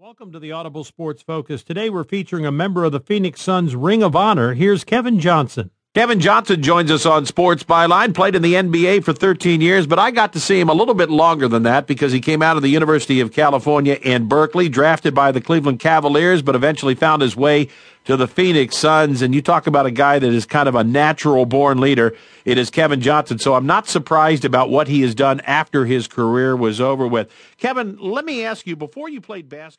Welcome to the Audible Sports Focus. Today we're featuring a member of the Phoenix Suns Ring of Honor. Here's Kevin Johnson. Kevin Johnson joins us on Sports Byline. Played in the NBA for 13 years, but I got to see him a little bit longer than that because he came out of the University of California in Berkeley, drafted by the Cleveland Cavaliers, but eventually found his way to the Phoenix Suns. And you talk about a guy that is kind of a natural born leader. It is Kevin Johnson. So I'm not surprised about what he has done after his career was over with. Kevin, let me ask you before you played basketball.